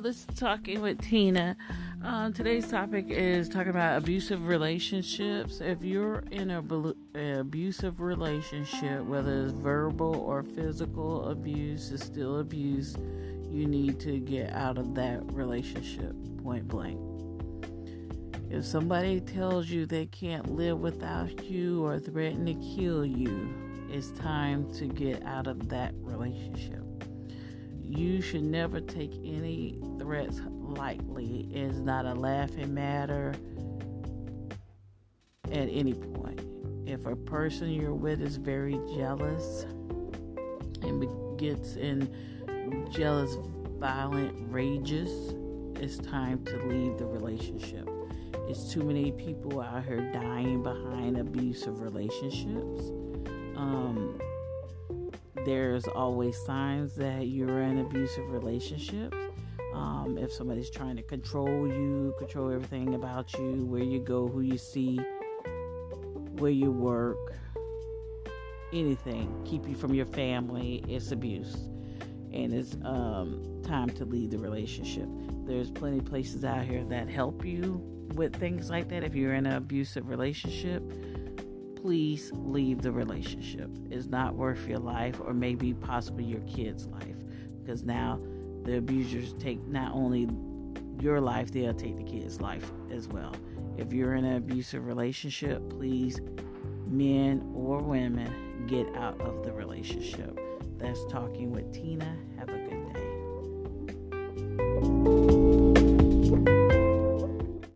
this is Talking with Tina. Uh, today's topic is talking about abusive relationships. If you're in an abusive relationship, whether it's verbal or physical abuse, is still abuse, you need to get out of that relationship point blank. If somebody tells you they can't live without you or threaten to kill you, it's time to get out of that relationship you should never take any threats lightly. It's not a laughing matter at any point. If a person you're with is very jealous and gets in jealous, violent rages, it's time to leave the relationship. It's too many people out here dying behind abusive relationships. Um, there's always signs that you're in abusive relationships. Um, if somebody's trying to control you, control everything about you, where you go, who you see, where you work, anything, keep you from your family, it's abuse. And it's um, time to leave the relationship. There's plenty of places out here that help you with things like that if you're in an abusive relationship please leave the relationship. It's not worth your life or maybe possibly your kid's life because now the abusers take not only your life, they'll take the kid's life as well. If you're in an abusive relationship, please, men or women, get out of the relationship. That's talking with Tina. Have a